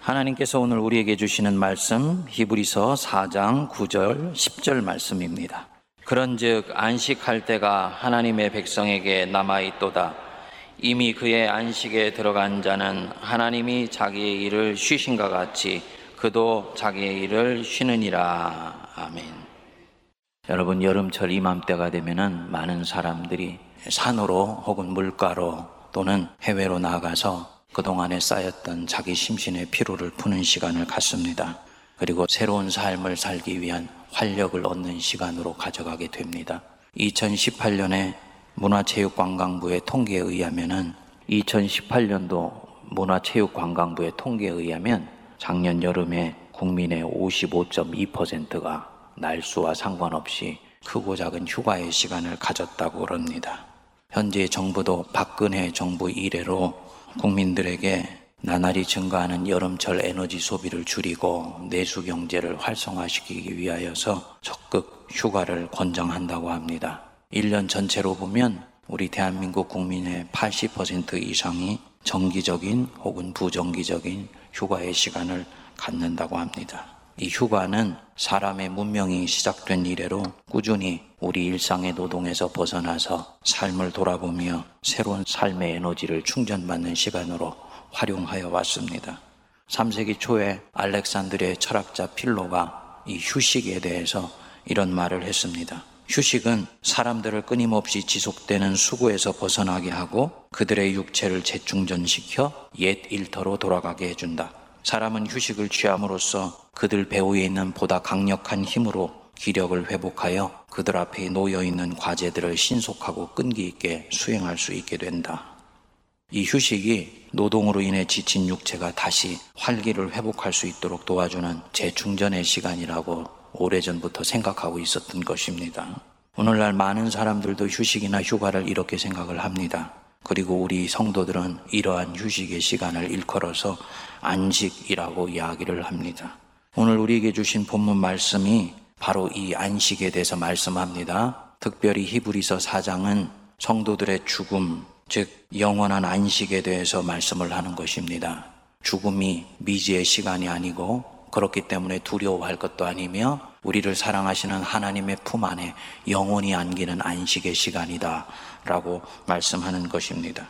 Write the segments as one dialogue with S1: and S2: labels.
S1: 하나님께서 오늘 우리에게 주시는 말씀 히브리서 4장 9절 10절 말씀입니다. 그런즉 안식할 때가 하나님의 백성에게 남아 있도다. 이미 그의 안식에 들어간 자는 하나님이 자기의 일을 쉬신가 같이 그도 자기의 일을 쉬느니라. 아멘. 여러분 여름철 이맘때가 되면은 많은 사람들이 산으로 혹은 물가로 또는 해외로 나가서 그동안에 쌓였던 자기 심신의 피로를 푸는 시간을 갖습니다. 그리고 새로운 삶을 살기 위한 활력을 얻는 시간으로 가져가게 됩니다. 2018년에 문화체육관광부의 통계에 의하면은 2018년도 문화체육관광부의 통계에 의하면 작년 여름에 국민의 55.2%가 날수와 상관없이 크고 작은 휴가의 시간을 가졌다고 그럽니다. 현재 정부도 박근혜 정부 이래로 국민들에게 나날이 증가하는 여름철 에너지 소비를 줄이고 내수 경제를 활성화시키기 위하여서 적극 휴가를 권장한다고 합니다. 1년 전체로 보면 우리 대한민국 국민의 80% 이상이 정기적인 혹은 부정기적인 휴가의 시간을 갖는다고 합니다. 이 휴가는 사람의 문명이 시작된 이래로 꾸준히 우리 일상의 노동에서 벗어나서 삶을 돌아보며 새로운 삶의 에너지를 충전받는 시간으로 활용하여 왔습니다. 3세기 초에 알렉산드리의 철학자 필로가 이 휴식에 대해서 이런 말을 했습니다. 휴식은 사람들을 끊임없이 지속되는 수고에서 벗어나게 하고 그들의 육체를 재충전시켜 옛 일터로 돌아가게 해준다. 사람은 휴식을 취함으로써 그들 배후에 있는 보다 강력한 힘으로 기력을 회복하여 그들 앞에 놓여 있는 과제들을 신속하고 끈기 있게 수행할 수 있게 된다. 이 휴식이 노동으로 인해 지친 육체가 다시 활기를 회복할 수 있도록 도와주는 재충전의 시간이라고 오래전부터 생각하고 있었던 것입니다. 오늘날 많은 사람들도 휴식이나 휴가를 이렇게 생각을 합니다. 그리고 우리 성도들은 이러한 휴식의 시간을 일컬어서 안식이라고 이야기를 합니다. 오늘 우리에게 주신 본문 말씀이 바로 이 안식에 대해서 말씀합니다. 특별히 히브리서 4장은 성도들의 죽음, 즉 영원한 안식에 대해서 말씀을 하는 것입니다. 죽음이 미지의 시간이 아니고 그렇기 때문에 두려워할 것도 아니며 우리를 사랑하시는 하나님의 품 안에 영원히 안기는 안식의 시간이다 라고 말씀하는 것입니다.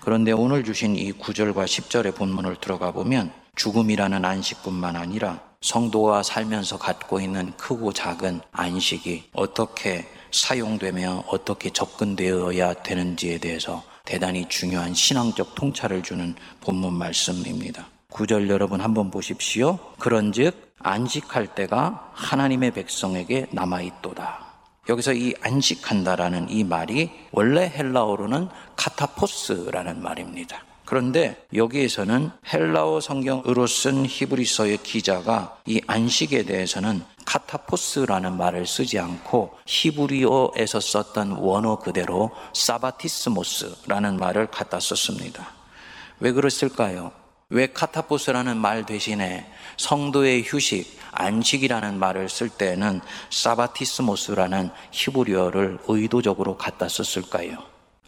S1: 그런데 오늘 주신 이 9절과 10절의 본문을 들어가 보면 죽음이라는 안식뿐만 아니라 성도가 살면서 갖고 있는 크고 작은 안식이 어떻게 사용되며 어떻게 접근되어야 되는지에 대해서 대단히 중요한 신앙적 통찰을 주는 본문 말씀입니다. 9절 여러분 한번 보십시오. 그런즉 안식할 때가 하나님의 백성에게 남아 있도다. 여기서 이 안식한다라는 이 말이 원래 헬라어로는 카타포스라는 말입니다. 그런데 여기에서는 헬라어 성경으로 쓴 히브리서의 기자가 이 안식에 대해서는 카타포스라는 말을 쓰지 않고 히브리어에서 썼던 원어 그대로 사바티스모스라는 말을 갖다 썼습니다. 왜 그랬을까요? 왜 카타포스라는 말 대신에 성도의 휴식, 안식이라는 말을 쓸 때는 사바티스모스라는 히브리어를 의도적으로 갖다 썼을까요?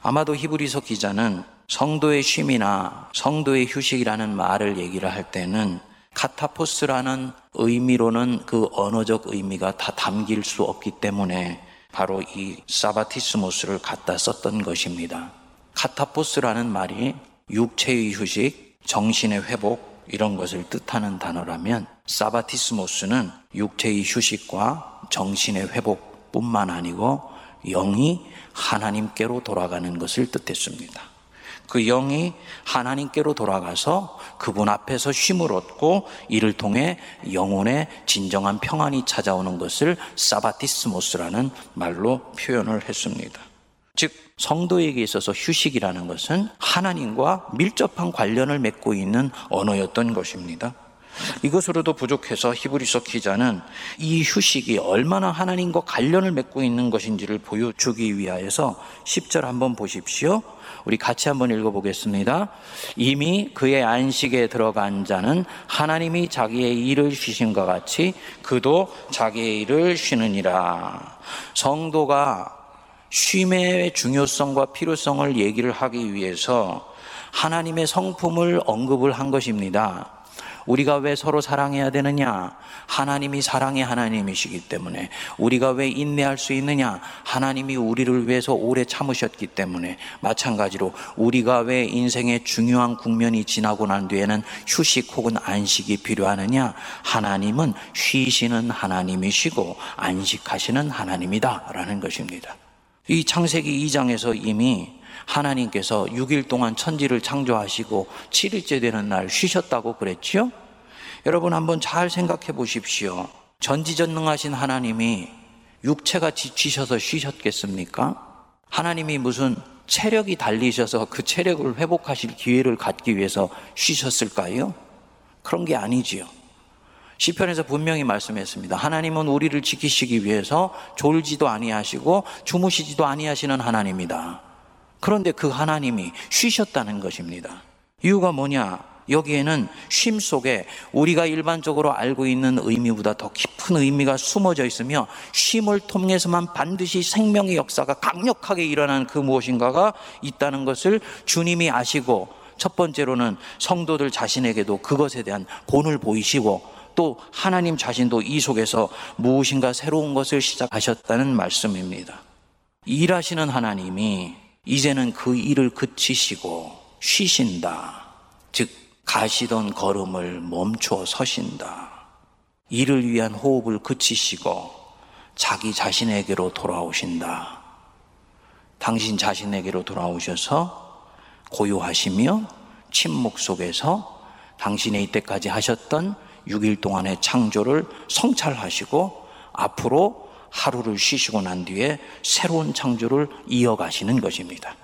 S1: 아마도 히브리서 기자는 성도의 쉼이나 성도의 휴식이라는 말을 얘기를 할 때는 카타포스라는 의미로는 그 언어적 의미가 다 담길 수 없기 때문에 바로 이 사바티스모스를 갖다 썼던 것입니다. 카타포스라는 말이 육체의 휴식, 정신의 회복 이런 것을 뜻하는 단어라면 사바티스모스는 육체의 휴식과 정신의 회복뿐만 아니고 영이 하나님께로 돌아가는 것을 뜻했습니다. 그 영이 하나님께로 돌아가서 그분 앞에서 쉼을 얻고 이를 통해 영혼의 진정한 평안이 찾아오는 것을 사바티스모스라는 말로 표현을 했습니다. 즉, 성도에게 있어서 휴식이라는 것은 하나님과 밀접한 관련을 맺고 있는 언어였던 것입니다. 이것으로도 부족해서 히브리서 기자는 이 휴식이 얼마나 하나님과 관련을 맺고 있는 것인지를 보여주기 위하여서 10절 한번 보십시오. 우리 같이 한번 읽어보겠습니다. 이미 그의 안식에 들어간 자는 하나님이 자기의 일을 쉬신 것 같이 그도 자기의 일을 쉬느니라. 성도가 쉼의 중요성과 필요성을 얘기를 하기 위해서 하나님의 성품을 언급을 한 것입니다. 우리가 왜 서로 사랑해야 되느냐? 하나님이 사랑의 하나님이시기 때문에 우리가 왜 인내할 수 있느냐? 하나님이 우리를 위해서 오래 참으셨기 때문에 마찬가지로 우리가 왜 인생의 중요한 국면이 지나고 난 뒤에는 휴식 혹은 안식이 필요하느냐? 하나님은 쉬시는 하나님이시고 안식하시는 하나님이다 라는 것입니다. 이 창세기 2장에서 이미 하나님께서 6일 동안 천지를 창조하시고 7일째 되는 날 쉬셨다고 그랬지요? 여러분 한번 잘 생각해 보십시오. 전지전능하신 하나님이 육체가 지치셔서 쉬셨겠습니까? 하나님이 무슨 체력이 달리셔서 그 체력을 회복하실 기회를 갖기 위해서 쉬셨을까요? 그런 게 아니지요. 시편에서 분명히 말씀했습니다. 하나님은 우리를 지키시기 위해서 졸지도 아니하시고 주무시지도 아니하시는 하나님이다. 그런데 그 하나님이 쉬셨다는 것입니다. 이유가 뭐냐? 여기에는 쉼 속에 우리가 일반적으로 알고 있는 의미보다 더 깊은 의미가 숨어져 있으며 쉼을 통해서만 반드시 생명의 역사가 강력하게 일어나는 그 무엇인가가 있다는 것을 주님이 아시고 첫 번째로는 성도들 자신에게도 그것에 대한 본을 보이시고 또 하나님 자신도 이 속에서 무엇인가 새로운 것을 시작하셨다는 말씀입니다. 일하시는 하나님이 이제는 그 일을 그치시고 쉬신다. 즉, 가시던 걸음을 멈춰 서신다. 일을 위한 호흡을 그치시고 자기 자신에게로 돌아오신다. 당신 자신에게로 돌아오셔서 고요하시며 침묵 속에서 당신의 이때까지 하셨던 6일 동안의 창조를 성찰하시고 앞으로 하루를 쉬시고 난 뒤에 새로운 창조를 이어가시는 것입니다.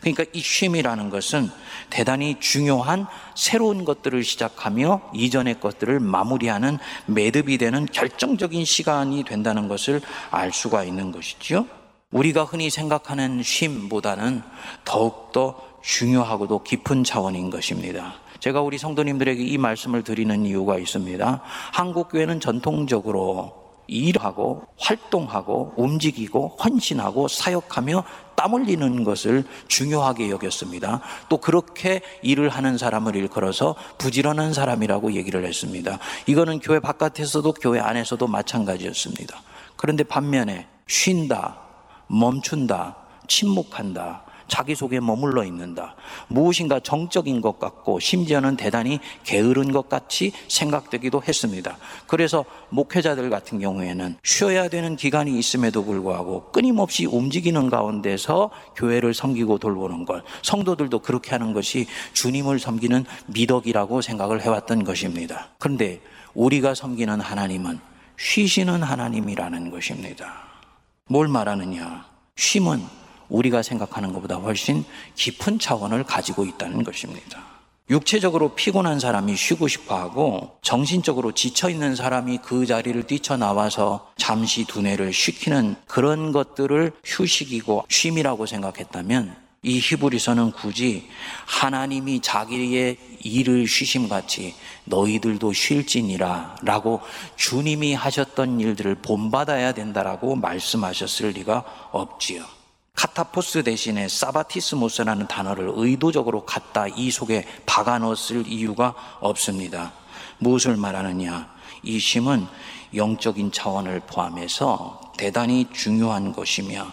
S1: 그러니까 이 쉼이라는 것은 대단히 중요한 새로운 것들을 시작하며 이전의 것들을 마무리하는 매듭이 되는 결정적인 시간이 된다는 것을 알 수가 있는 것이죠. 우리가 흔히 생각하는 쉼보다는 더욱더 중요하고도 깊은 차원인 것입니다. 제가 우리 성도님들에게 이 말씀을 드리는 이유가 있습니다. 한국 교회는 전통적으로 일하고 활동하고 움직이고 헌신하고 사역하며 땀 흘리는 것을 중요하게 여겼습니다. 또 그렇게 일을 하는 사람을 일컬어서 부지런한 사람이라고 얘기를 했습니다. 이거는 교회 바깥에서도 교회 안에서도 마찬가지였습니다. 그런데 반면에 쉰다, 멈춘다, 침묵한다, 자기 속에 머물러 있는다. 무엇인가 정적인 것 같고 심지어는 대단히 게으른 것 같이 생각되기도 했습니다. 그래서 목회자들 같은 경우에는 쉬어야 되는 기간이 있음에도 불구하고 끊임없이 움직이는 가운데서 교회를 섬기고 돌보는 것, 성도들도 그렇게 하는 것이 주님을 섬기는 미덕이라고 생각을 해왔던 것입니다. 그런데 우리가 섬기는 하나님은 쉬시는 하나님이라는 것입니다. 뭘 말하느냐? 쉼은 우리가 생각하는 것보다 훨씬 깊은 차원을 가지고 있다는 것입니다. 육체적으로 피곤한 사람이 쉬고 싶어 하고 정신적으로 지쳐 있는 사람이 그 자리를 뛰쳐나와서 잠시 두뇌를 쉬키는 그런 것들을 휴식이고 쉼이라고 생각했다면 이 히브리서는 굳이 하나님이 자기의 일을 쉬심 같이 너희들도 쉴지니라 라고 주님이 하셨던 일들을 본받아야 된다라고 말씀하셨을 리가 없지요. 카타포스 대신에 사바티스모스라는 단어를 의도적으로 갖다 이 속에 박아 넣었을 이유가 없습니다. 무엇을 말하느냐? 이 쉼은 영적인 차원을 포함해서 대단히 중요한 것이며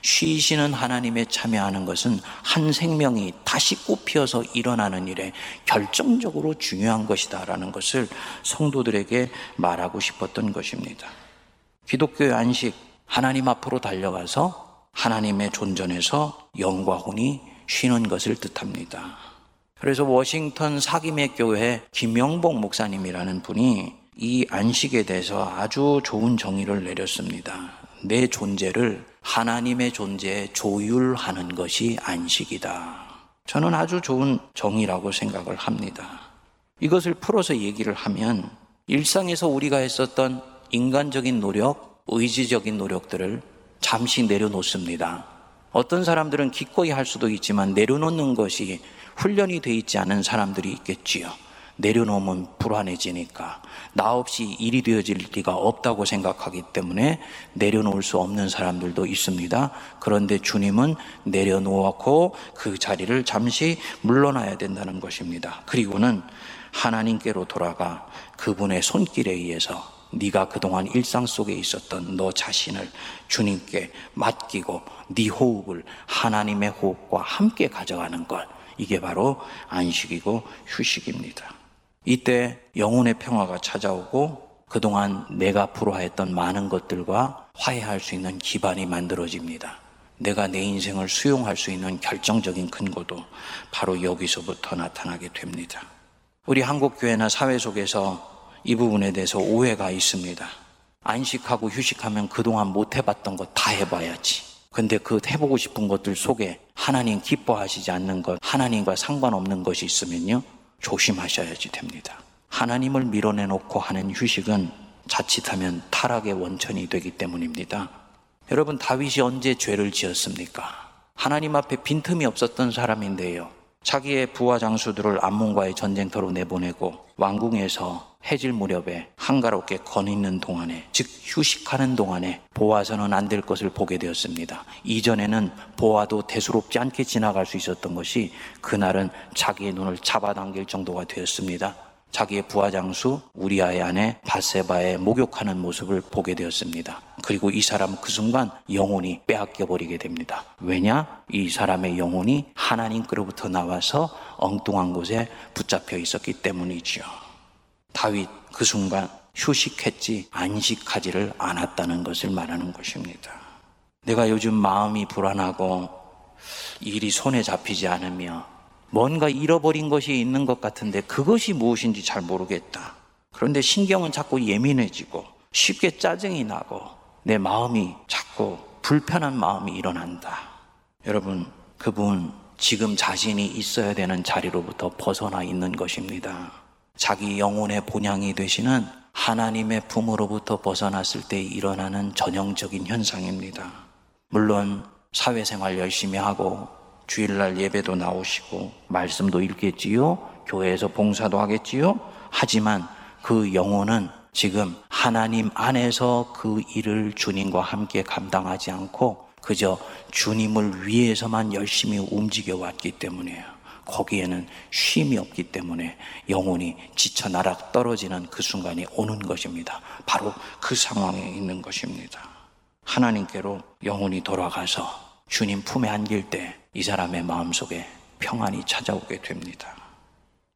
S1: 쉬시는 하나님에 참여하는 것은 한 생명이 다시 꽃피어서 일어나는 일에 결정적으로 중요한 것이다라는 것을 성도들에게 말하고 싶었던 것입니다. 기독교의 안식, 하나님 앞으로 달려가서 하나님의 존전에서 영과 혼이 쉬는 것을 뜻합니다. 그래서 워싱턴 사김의 교회 김영복 목사님이라는 분이 이 안식에 대해서 아주 좋은 정의를 내렸습니다. 내 존재를 하나님의 존재에 조율하는 것이 안식이다. 저는 아주 좋은 정의라고 생각을 합니다. 이것을 풀어서 얘기를 하면 일상에서 우리가 했었던 인간적인 노력, 의지적인 노력들을 잠시 내려놓습니다. 어떤 사람들은 기꺼이 할 수도 있지만 내려놓는 것이 훈련이 돼 있지 않은 사람들이 있겠지요. 내려놓으면 불안해지니까 나 없이 일이 되어질 리가 없다고 생각하기 때문에 내려놓을 수 없는 사람들도 있습니다. 그런데 주님은 내려놓고 그 자리를 잠시 물러나야 된다는 것입니다. 그리고는 하나님께로 돌아가 그분의 손길에 의해서 네가 그동안 일상 속에 있었던 너 자신을 주님께 맡기고 네 호흡을 하나님의 호흡과 함께 가져가는 것 이게 바로 안식이고 휴식입니다. 이때 영혼의 평화가 찾아오고 그동안 내가 불화했던 많은 것들과 화해할 수 있는 기반이 만들어집니다. 내가 내 인생을 수용할 수 있는 결정적인 근거도 바로 여기서부터 나타나게 됩니다. 우리 한국교회나 사회 속에서 이 부분에 대해서 오해가 있습니다. 안식하고 휴식하면 그동안 못 해봤던 것 다 해봐야지. 근데 그 해보고 싶은 것들 속에 하나님 기뻐하시지 않는 것, 하나님과 상관없는 것이 있으면요, 조심하셔야지 됩니다. 하나님을 밀어내놓고 하는 휴식은 자칫하면 타락의 원천이 되기 때문입니다. 여러분, 다윗이 언제 죄를 지었습니까? 하나님 앞에 빈틈이 없었던 사람인데요. 자기의 부하 장수들을 암몬과의 전쟁터로 내보내고 왕궁에서 해질 무렵에 한가롭게 거있는 동안에 즉 휴식하는 동안에 보아서는 안 될 것을 보게 되었습니다. 이전에는 보아도 대수롭지 않게 지나갈 수 있었던 것이 그날은 자기의 눈을 잡아당길 정도가 되었습니다. 자기의 부하장수 우리아의 아내 바세바의 목욕하는 모습을 보게 되었습니다. 그리고 이 사람 그 순간 영혼이 빼앗겨 버리게 됩니다. 왜냐? 이 사람의 영혼이 하나님께로부터 나와서 엉뚱한 곳에 붙잡혀 있었기 때문이지요. 다윗 그 순간 휴식했지 안식하지를 않았다는 것을 말하는 것입니다. 내가 요즘 마음이 불안하고 일이 손에 잡히지 않으며 뭔가 잃어버린 것이 있는 것 같은데 그것이 무엇인지 잘 모르겠다. 그런데 신경은 자꾸 예민해지고 쉽게 짜증이 나고 내 마음이 자꾸 불편한 마음이 일어난다. 여러분, 그분 지금 자신이 있어야 되는 자리로부터 벗어나 있는 것입니다. 자기 영혼의 본향이 되시는 하나님의 품으로부터 벗어났을 때 일어나는 전형적인 현상입니다. 물론 사회생활 열심히 하고 주일날 예배도 나오시고 말씀도 읽겠지요. 교회에서 봉사도 하겠지요. 하지만 그 영혼은 지금 하나님 안에서 그 일을 주님과 함께 감당하지 않고 그저 주님을 위해서만 열심히 움직여 왔기 때문이에요. 거기에는 쉼이 없기 때문에 영혼이 지쳐 나락 떨어지는 그 순간이 오는 것입니다. 바로 그 상황에 있는 것입니다. 하나님께로 영혼이 돌아가서 주님 품에 안길 때 이 사람의 마음속에 평안이 찾아오게 됩니다.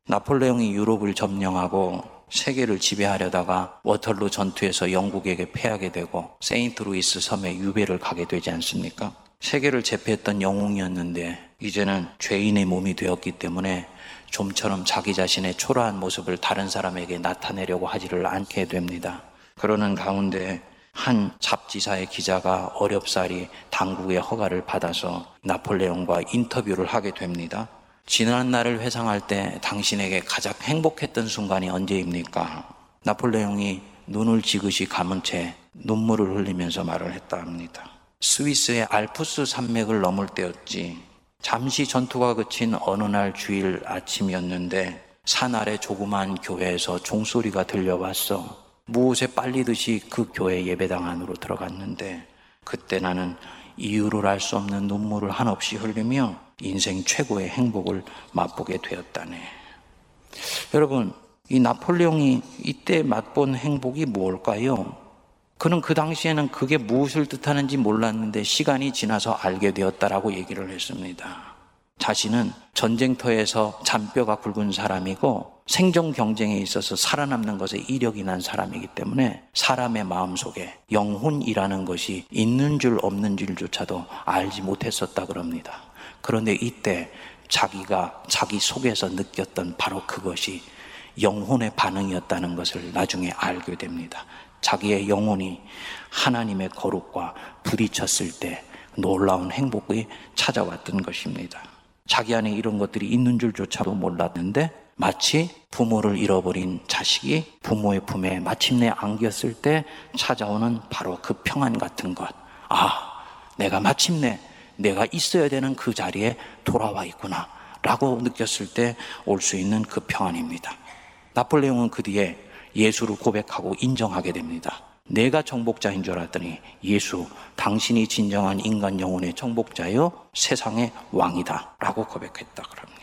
S1: 나폴레옹이 유럽을 점령하고 세계를 지배하려다가 워털루 전투에서 영국에게 패하게 되고 세인트루이스 섬에 유배를 가게 되지 않습니까? 세계를 제패했던 영웅이었는데 이제는 죄인의 몸이 되었기 때문에 좀처럼 자기 자신의 초라한 모습을 다른 사람에게 나타내려고 하지를 않게 됩니다. 그러는 가운데 한 잡지사의 기자가 어렵사리 당국의 허가를 받아서 나폴레옹과 인터뷰를 하게 됩니다. 지난 날을 회상할 때 당신에게 가장 행복했던 순간이 언제입니까? 나폴레옹이 눈을 지그시 감은 채 눈물을 흘리면서 말을 했다 합니다. 스위스의 알프스 산맥을 넘을 때였지. 잠시 전투가 그친 어느 날 주일 아침이었는데 산 아래 조그만 교회에서 종소리가 들려왔어. 무엇에 빨리듯이 그 교회 예배당 안으로 들어갔는데 그때 나는 이유를 알 수 없는 눈물을 한없이 흘리며 인생 최고의 행복을 맛보게 되었다네. 여러분, 이 나폴레옹이 이때 맛본 행복이 무엇일까요? 그는 그 당시에는 그게 무엇을 뜻하는지 몰랐는데 시간이 지나서 알게 되었다라고 얘기를 했습니다. 자신은 전쟁터에서 잔뼈가 굵은 사람이고 생존 경쟁에 있어서 살아남는 것에 이력이 난 사람이기 때문에 사람의 마음속에 영혼이라는 것이 있는 줄 없는 줄조차도 알지 못했었다 그럽니다. 그런데 이때 자기가 자기 속에서 느꼈던 바로 그것이 영혼의 반응이었다는 것을 나중에 알게 됩니다. 자기의 영혼이 하나님의 거룩과 부딪혔을 때 놀라운 행복이 찾아왔던 것입니다. 자기 안에 이런 것들이 있는 줄조차도 몰랐는데 마치 부모를 잃어버린 자식이 부모의 품에 마침내 안겼을 때 찾아오는 바로 그 평안 같은 것. 아, 내가 마침내 내가 있어야 되는 그 자리에 돌아와 있구나. 라고 느꼈을 때 올 수 있는 그 평안입니다. 나폴레옹은 그 뒤에 예수를 고백하고 인정하게 됩니다. 내가 정복자인 줄 알았더니 예수, 당신이 진정한 인간 영혼의 정복자요, 세상의 왕이다. 라고 고백했다. 그럽니다.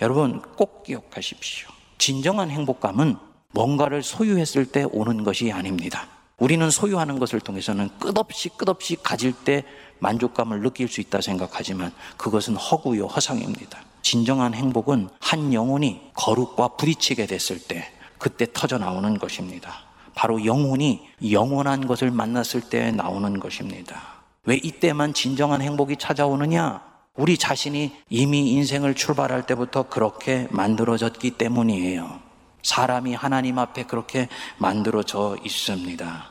S1: 여러분 꼭 기억하십시오. 진정한 행복감은 뭔가를 소유했을 때 오는 것이 아닙니다. 우리는 소유하는 것을 통해서는 끝없이 끝없이 가질 때 만족감을 느낄 수 있다 생각하지만 그것은 허구요 허상입니다. 진정한 행복은 한 영혼이 거룩과 부딪히게 됐을 때 그때 터져 나오는 것입니다. 바로 영혼이 영원한 것을 만났을 때 나오는 것입니다. 왜 이때만 진정한 행복이 찾아오느냐? 우리 자신이 이미 인생을 출발할 때부터 그렇게 만들어졌기 때문이에요. 사람이 하나님 앞에 그렇게 만들어져 있습니다.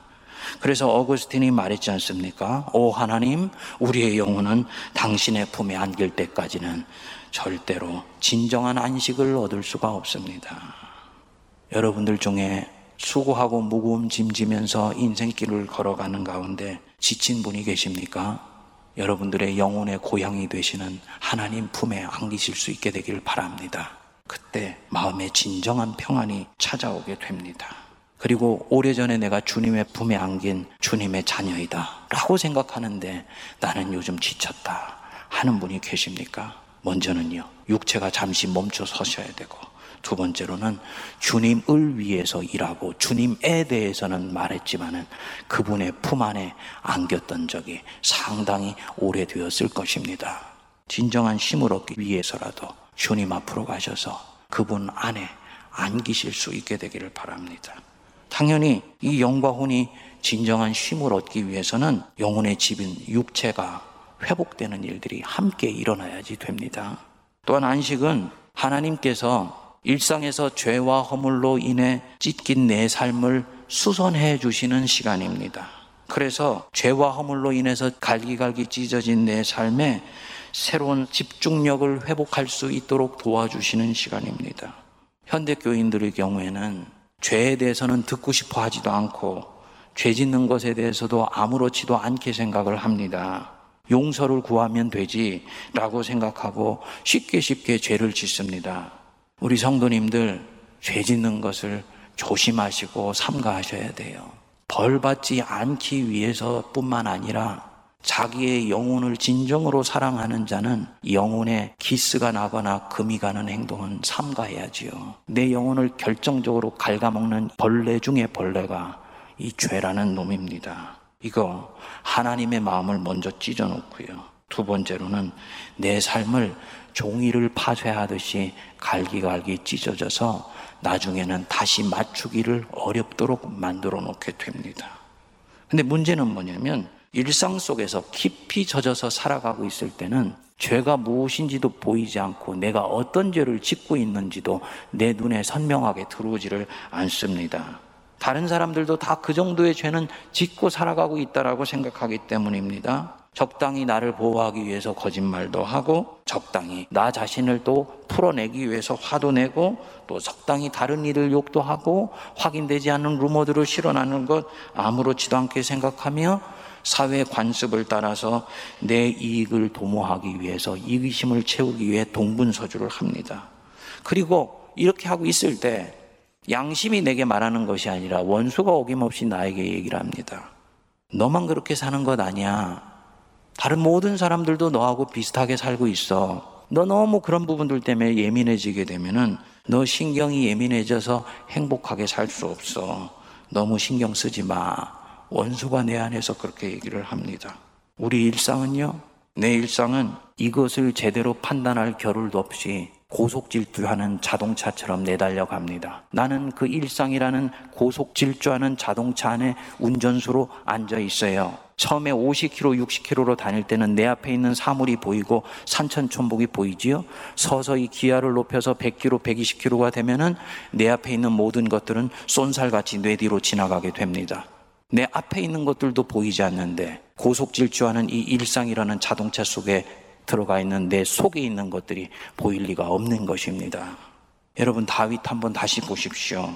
S1: 그래서 어거스틴이 말했지 않습니까? 오 하나님, 우리의 영혼은 당신의 품에 안길 때까지는 절대로 진정한 안식을 얻을 수가 없습니다. 여러분들 중에 수고하고 무거운 짐 지면서 인생길을 걸어가는 가운데 지친 분이 계십니까? 여러분들의 영혼의 고향이 되시는 하나님 품에 안기실 수 있게 되길 바랍니다. 그때 마음에 진정한 평안이 찾아오게 됩니다. 그리고 오래전에 내가 주님의 품에 안긴 주님의 자녀이다. 라고 생각하는데 나는 요즘 지쳤다. 하는 분이 계십니까? 먼저는요, 육체가 잠시 멈춰 서셔야 되고, 두 번째로는 주님을 위해서 일하고 주님에 대해서는 말했지만은 그분의 품 안에 안겼던 적이 상당히 오래되었을 것입니다. 진정한 힘을 얻기 위해서라도 주님 앞으로 가셔서 그분 안에 안기실 수 있게 되기를 바랍니다. 당연히 이 영과 혼이 진정한 쉼을 얻기 위해서는 영혼의 집인 육체가 회복되는 일들이 함께 일어나야지 됩니다. 또한 안식은 하나님께서 일상에서 죄와 허물로 인해 찢긴 내 삶을 수선해 주시는 시간입니다. 그래서 죄와 허물로 인해서 갈기갈기 찢어진 내 삶에 새로운 집중력을 회복할 수 있도록 도와주시는 시간입니다. 현대 교인들의 경우에는 죄에 대해서는 듣고 싶어 하지도 않고 죄 짓는 것에 대해서도 아무렇지도 않게 생각을 합니다. 용서를 구하면 되지라고 생각하고 쉽게 쉽게 죄를 짓습니다. 우리 성도님들 죄 짓는 것을 조심하시고 삼가하셔야 돼요. 벌 받지 않기 위해서 뿐만 아니라 자기의 영혼을 진정으로 사랑하는 자는 영혼에 기스가 나거나 금이 가는 행동은 삼가해야지요. 내 영혼을 결정적으로 갉아먹는 벌레 중의 벌레가 이 죄라는 놈입니다. 이거 하나님의 마음을 먼저 찢어놓고요. 두 번째로는 내 삶을 종이를 파쇄하듯이 갈기갈기 찢어져서 나중에는 다시 맞추기를 어렵도록 만들어 놓게 됩니다. 근데 문제는 뭐냐면 일상 속에서 깊이 젖어서 살아가고 있을 때는 죄가 무엇인지도 보이지 않고 내가 어떤 죄를 짓고 있는지도 내 눈에 선명하게 들어오지를 않습니다. 다른 사람들도 다 그 정도의 죄는 짓고 살아가고 있다라고 생각하기 때문입니다. 적당히 나를 보호하기 위해서 거짓말도 하고 적당히 나 자신을 또 풀어내기 위해서 화도 내고 또 적당히 다른 이들 욕도 하고 확인되지 않는 루머들을 실어나는 것 아무렇지도 않게 생각하며 사회 관습을 따라서 내 이익을 도모하기 위해서 이기심을 채우기 위해 동분서주를 합니다. 그리고 이렇게 하고 있을 때 양심이 내게 말하는 것이 아니라 원수가 어김없이 나에게 얘기를 합니다. 너만 그렇게 사는 것 아니야. 다른 모든 사람들도 너하고 비슷하게 살고 있어. 너 너무 그런 부분들 때문에 예민해지게 되면은 너 신경이 예민해져서 행복하게 살 수 없어. 너무 신경 쓰지 마. 원수가 내 안에서 그렇게 얘기를 합니다. 우리 일상은요, 내 일상은 이것을 제대로 판단할 겨를도 없이 고속 질주하는 자동차처럼 내달려 갑니다. 나는 그 일상이라는 고속 질주하는 자동차 안에 운전수로 앉아 있어요. 처음에 50km, 60km로 다닐 때는 내 앞에 있는 사물이 보이고 산천천복이 보이지요. 서서히 기아를 높여서 100km, 120km가 되면은 내 앞에 있는 모든 것들은 쏜살같이 뇌 뒤로 지나가게 됩니다. 내 앞에 있는 것들도 보이지 않는데 고속 질주하는 이 일상이라는 자동차 속에 들어가 있는 내 속에 있는 것들이 보일 리가 없는 것입니다. 여러분 다윗 한번 다시 보십시오.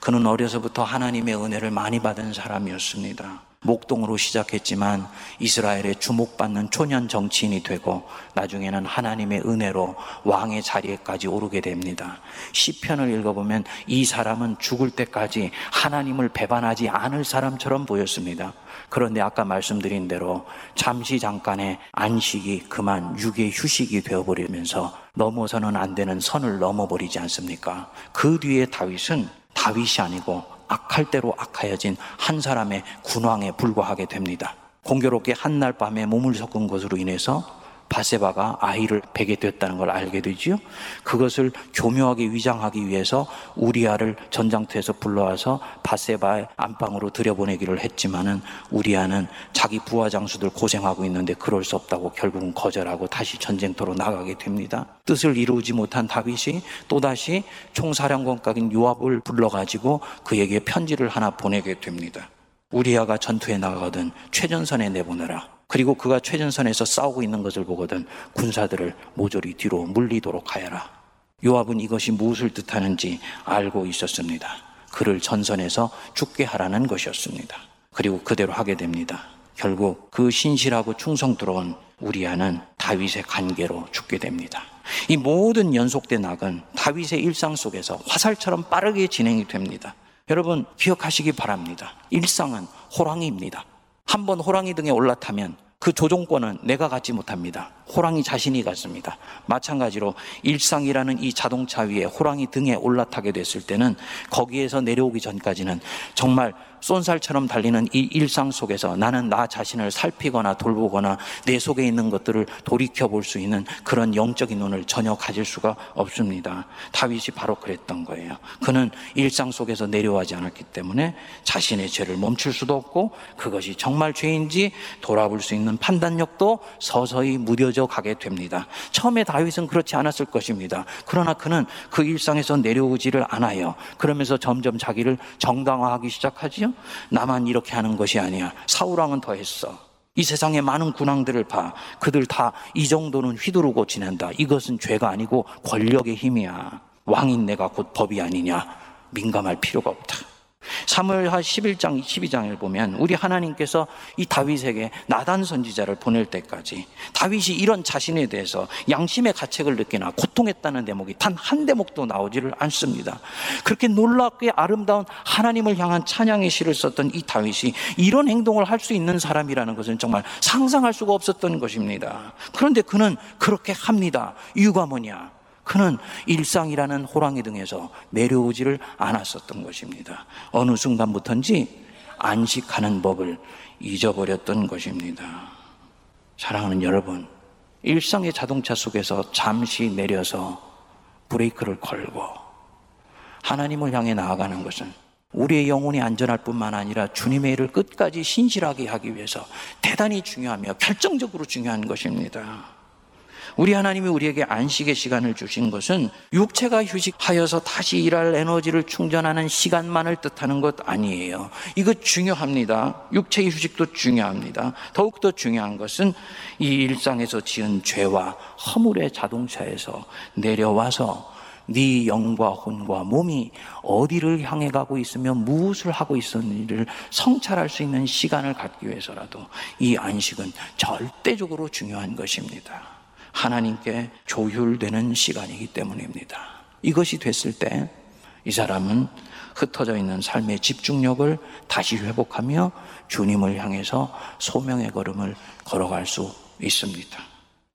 S1: 그는 어려서부터 하나님의 은혜를 많이 받은 사람이었습니다. 목동으로 시작했지만 이스라엘의 주목받는 초년 정치인이 되고 나중에는 하나님의 은혜로 왕의 자리에까지 오르게 됩니다. 시편을 읽어보면 이 사람은 죽을 때까지 하나님을 배반하지 않을 사람처럼 보였습니다. 그런데 아까 말씀드린 대로 잠시 잠깐의 안식이 그만 육의 휴식이 되어버리면서 넘어서는 안 되는 선을 넘어버리지 않습니까? 그 뒤에 다윗은 다윗이 아니고 악할 대로 악하여진 한 사람의 군왕에 불과하게 됩니다. 공교롭게 한날 밤에 몸을 섞은 것으로 인해서 바세바가 아이를 베게 되었다는 걸 알게 되지요. 그것을 교묘하게 위장하기 위해서 우리아를 전장터에서 불러와서 바세바의 안방으로 들여보내기를 했지만은 우리아는 자기 부하 장수들 고생하고 있는데 그럴 수 없다고 결국은 거절하고 다시 전쟁터로 나가게 됩니다. 뜻을 이루지 못한 다윗이 또다시 총사령관각인 요압을 불러가지고 그에게 편지를 하나 보내게 됩니다. 우리아가 전투에 나가거든 최전선에 내보내라. 그리고 그가 최전선에서 싸우고 있는 것을 보거든 군사들을 모조리 뒤로 물리도록 하여라. 요압은 이것이 무엇을 뜻하는지 알고 있었습니다. 그를 전선에서 죽게 하라는 것이었습니다. 그리고 그대로 하게 됩니다. 결국 그 신실하고 충성스러운 우리아는 다윗의 관계로 죽게 됩니다. 이 모든 연속된 악은 다윗의 일상 속에서 화살처럼 빠르게 진행이 됩니다. 여러분 기억하시기 바랍니다. 일상은 호랑이입니다. 한 번 호랑이 등에 올라타면 그 조종권은 내가 갖지 못합니다. 호랑이 자신이 갖습니다. 마찬가지로 일상이라는 이 자동차 위에 호랑이 등에 올라타게 됐을 때는 거기에서 내려오기 전까지는 정말 쏜살처럼 달리는 이 일상 속에서 나는 나 자신을 살피거나 돌보거나 내 속에 있는 것들을 돌이켜 볼 수 있는 그런 영적인 눈을 전혀 가질 수가 없습니다. 다윗이 바로 그랬던 거예요. 그는 일상 속에서 내려가지 않았기 때문에 자신의 죄를 멈출 수도 없고 그것이 정말 죄인지 돌아볼 수 있는 판단력도 서서히 무뎌져 가게 됩니다. 처음에 다윗은 그렇지 않았을 것입니다. 그러나 그는 그 일상에서 내려오지를 않아요. 그러면서 점점 자기를 정당화하기 시작하지요. 나만 이렇게 하는 것이 아니야. 사울왕은 더 했어. 이 세상의 많은 군왕들을 봐. 그들 다 이 정도는 휘두르고 지낸다. 이것은 죄가 아니고 권력의 힘이야. 왕인 내가 곧 법이 아니냐. 민감할 필요가 없다. 사무엘하 11장 12장을 보면 우리 하나님께서 이 다윗에게 나단 선지자를 보낼 때까지 다윗이 이런 자신에 대해서 양심의 가책을 느끼나 고통했다는 대목이 단 한 대목도 나오지를 않습니다. 그렇게 놀랍게 아름다운 하나님을 향한 찬양의 시를 썼던 이 다윗이 이런 행동을 할 수 있는 사람이라는 것은 정말 상상할 수가 없었던 것입니다. 그런데 그는 그렇게 합니다. 이유가 뭐냐? 그는 일상이라는 호랑이 등에서 내려오지를 않았었던 것입니다. 어느 순간부터인지 안식하는 법을 잊어버렸던 것입니다. 사랑하는 여러분, 일상의 자동차 속에서 잠시 내려서 브레이크를 걸고 하나님을 향해 나아가는 것은 우리의 영혼이 안전할 뿐만 아니라 주님의 일을 끝까지 신실하게 하기 위해서 대단히 중요하며 결정적으로 중요한 것입니다. 우리 하나님이 우리에게 안식의 시간을 주신 것은 육체가 휴식하여서 다시 일할 에너지를 충전하는 시간만을 뜻하는 것 아니에요. 이거 중요합니다. 육체의 휴식도 중요합니다. 더욱더 중요한 것은 이 일상에서 지은 죄와 허물의 자동차에서 내려와서 네 영과 혼과 몸이 어디를 향해 가고 있으며 무엇을 하고 있었는지를 성찰할 수 있는 시간을 갖기 위해서라도 이 안식은 절대적으로 중요한 것입니다. 하나님께 조율되는 시간이기 때문입니다. 이것이 됐을 때 이 사람은 흩어져 있는 삶의 집중력을 다시 회복하며 주님을 향해서 소명의 걸음을 걸어갈 수 있습니다.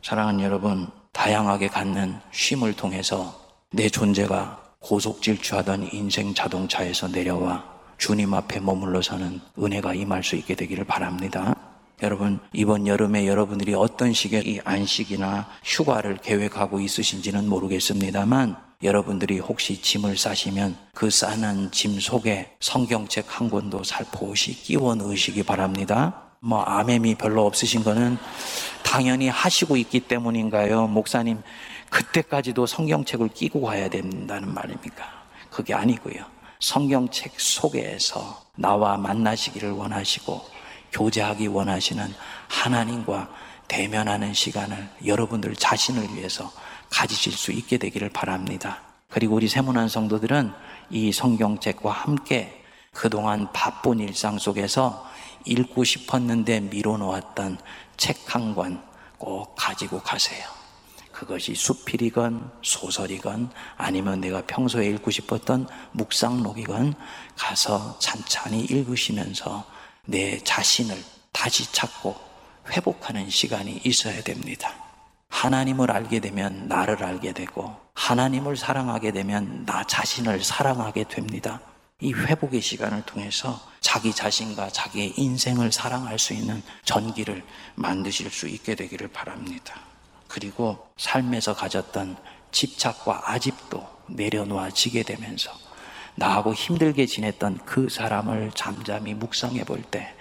S1: 사랑하는 여러분, 다양하게 갖는 쉼을 통해서 내 존재가 고속 질주하던 인생 자동차에서 내려와 주님 앞에 머물러 서는 은혜가 임할 수 있게 되기를 바랍니다. 여러분, 이번 여름에 여러분들이 어떤 식의 이 안식이나 휴가를 계획하고 있으신지는 모르겠습니다만, 여러분들이 혹시 짐을 싸시면 그 싸는 짐 속에 성경책 한 권도 살포시 끼워 넣으시기 바랍니다. 뭐, 아멘이 별로 없으신 거는 당연히 하시고 있기 때문인가요? 목사님, 그때까지도 성경책을 끼고 가야 된다는 말입니까? 그게 아니고요. 성경책 속에서 나와 만나시기를 원하시고, 교제하기 원하시는 하나님과 대면하는 시간을 여러분들 자신을 위해서 가지실 수 있게 되기를 바랍니다. 그리고 우리 세문안 성도들은 이 성경책과 함께 그동안 바쁜 일상 속에서 읽고 싶었는데 미뤄놓았던 책 한 권 꼭 가지고 가세요. 그것이 수필이건 소설이건 아니면 내가 평소에 읽고 싶었던 묵상록이건 가서 찬찬히 읽으시면서 내 자신을 다시 찾고 회복하는 시간이 있어야 됩니다. 하나님을 알게 되면 나를 알게 되고 하나님을 사랑하게 되면 나 자신을 사랑하게 됩니다. 이 회복의 시간을 통해서 자기 자신과 자기의 인생을 사랑할 수 있는 전기를 만드실 수 있게 되기를 바랍니다. 그리고 삶에서 가졌던 집착과 아집도 내려놓아지게 되면서 나하고 힘들게 지냈던 그 사람을 잠잠히 묵상해 볼 때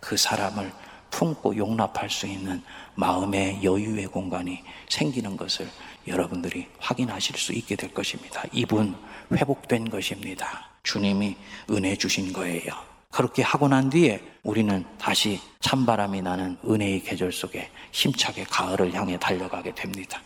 S1: 그 사람을 품고 용납할 수 있는 마음의 여유의 공간이 생기는 것을 여러분들이 확인하실 수 있게 될 것입니다. 이분 회복된 것입니다. 주님이 은혜 주신 거예요. 그렇게 하고 난 뒤에 우리는 다시 찬바람이 나는 은혜의 계절 속에 힘차게 가을을 향해 달려가게 됩니다.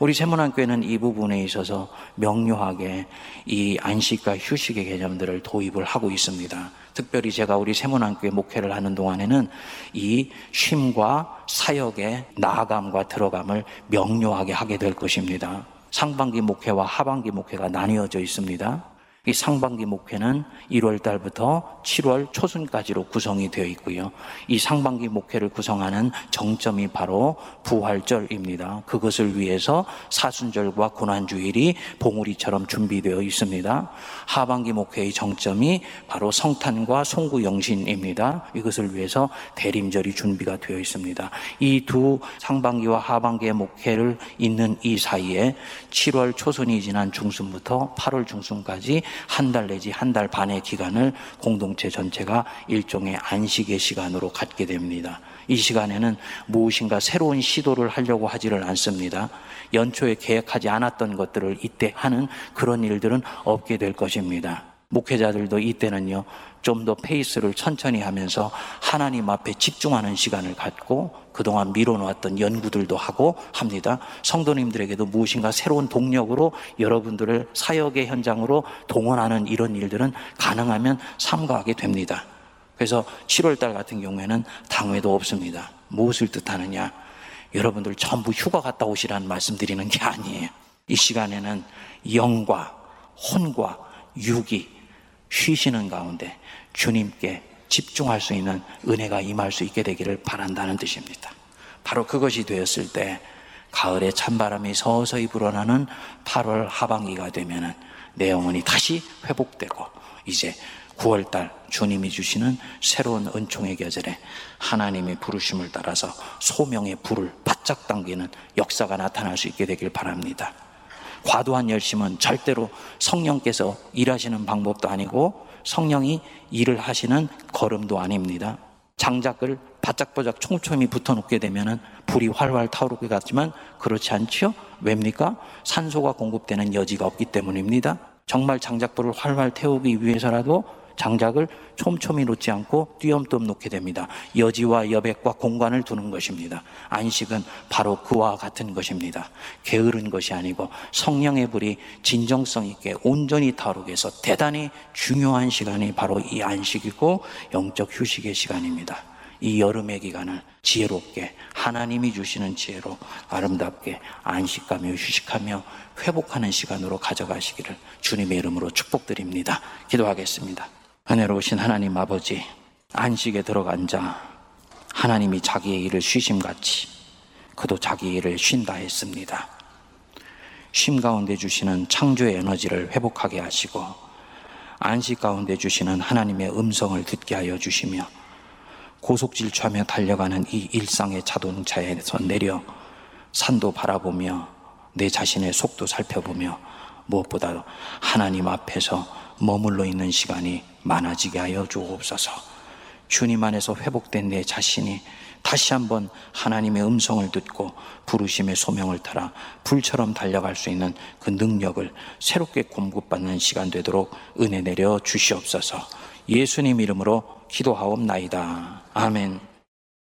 S1: 우리 세문안교회는 이 부분에 있어서 명료하게 이 안식과 휴식의 개념들을 도입을 하고 있습니다. 특별히 제가 우리 세문안교회 목회를 하는 동안에는 이 쉼과 사역의 나아감과 들어감을 명료하게 하게 될 것입니다. 상반기 목회와 하반기 목회가 나뉘어져 있습니다. 이 상반기 목회는 1월 달부터 7월 초순까지로 구성이 되어 있고요. 이 상반기 목회를 구성하는 정점이 바로 부활절입니다. 그것을 위해서 사순절과 고난주일이 봉우리처럼 준비되어 있습니다. 하반기 목회의 정점이 바로 성탄과 송구영신입니다. 이것을 위해서 대림절이 준비가 되어 있습니다. 이 두 상반기와 하반기의 목회를 있는 이 사이에 7월 초순이 지난 중순부터 8월 중순까지 한 달 내지 한 달 반의 기간을 공동체 전체가 일종의 안식의 시간으로 갖게 됩니다. 이 시간에는 무엇인가 새로운 시도를 하려고 하지를 않습니다. 연초에 계획하지 않았던 것들을 이때 하는 그런 일들은 없게 될 것입니다. 목회자들도 이때는요, 좀 더 페이스를 천천히 하면서 하나님 앞에 집중하는 시간을 갖고 그동안 미뤄놓았던 연구들도 하고 합니다. 성도님들에게도 무엇인가 새로운 동력으로 여러분들을 사역의 현장으로 동원하는 이런 일들은 가능하면 삼가하게 됩니다. 그래서 7월 달 같은 경우에는 당회도 없습니다. 무엇을 뜻하느냐? 여러분들 전부 휴가 갔다 오시라는 말씀 드리는 게 아니에요. 이 시간에는 영과 혼과 육이 쉬시는 가운데 주님께 집중할 수 있는 은혜가 임할 수 있게 되기를 바란다는 뜻입니다. 바로 그것이 되었을 때 가을에 찬바람이 서서히 불어나는 8월 하반기가 되면은 내 영혼이 다시 회복되고 이제 9월달 주님이 주시는 새로운 은총의 계절에 하나님의 부르심을 따라서 소명의 불을 바짝 당기는 역사가 나타날 수 있게 되길 바랍니다. 과도한 열심은 절대로 성령께서 일하시는 방법도 아니고 성령이 일을 하시는 걸음도 아닙니다. 장작을 바짝바짝 촘촘히 붙어 놓게 되면 불이 활활 타오르게 같지만 그렇지 않지요? 왜입니까? 산소가 공급되는 여지가 없기 때문입니다. 정말 장작불을 활활 태우기 위해서라도 장작을 촘촘히 놓지 않고 띄엄띄엄 놓게 됩니다. 여지와 여백과 공간을 두는 것입니다. 안식은 바로 그와 같은 것입니다. 게으른 것이 아니고 성령의 불이 진정성 있게 온전히 타오르게 해서 대단히 중요한 시간이 바로 이 안식이고 영적 휴식의 시간입니다. 이 여름의 기간을 지혜롭게 하나님이 주시는 지혜로 아름답게 안식하며 휴식하며 회복하는 시간으로 가져가시기를 주님의 이름으로 축복드립니다. 기도하겠습니다. 은혜로우신 하나님 아버지, 안식에 들어간 자, 하나님이 자기의 일을 쉬심같이 그도 자기 일을 쉰다 했습니다. 쉼 가운데 주시는 창조의 에너지를 회복하게 하시고 안식 가운데 주시는 하나님의 음성을 듣게 하여 주시며 고속 질주하며 달려가는 이 일상의 자동차에서 내려 산도 바라보며 내 자신의 속도 살펴보며 무엇보다 하나님 앞에서 머물러 있는 시간이 많아지게 하여 주옵소서. 주님 안에서 회복된 내 자신이 다시 한번 하나님의 음성을 듣고 부르심의 소명을 따라 불처럼 달려갈 수 있는 그 능력을 새롭게 공급받는 시간 되도록 은혜 내려 주시옵소서. 예수님 이름으로 기도하옵나이다. 아멘.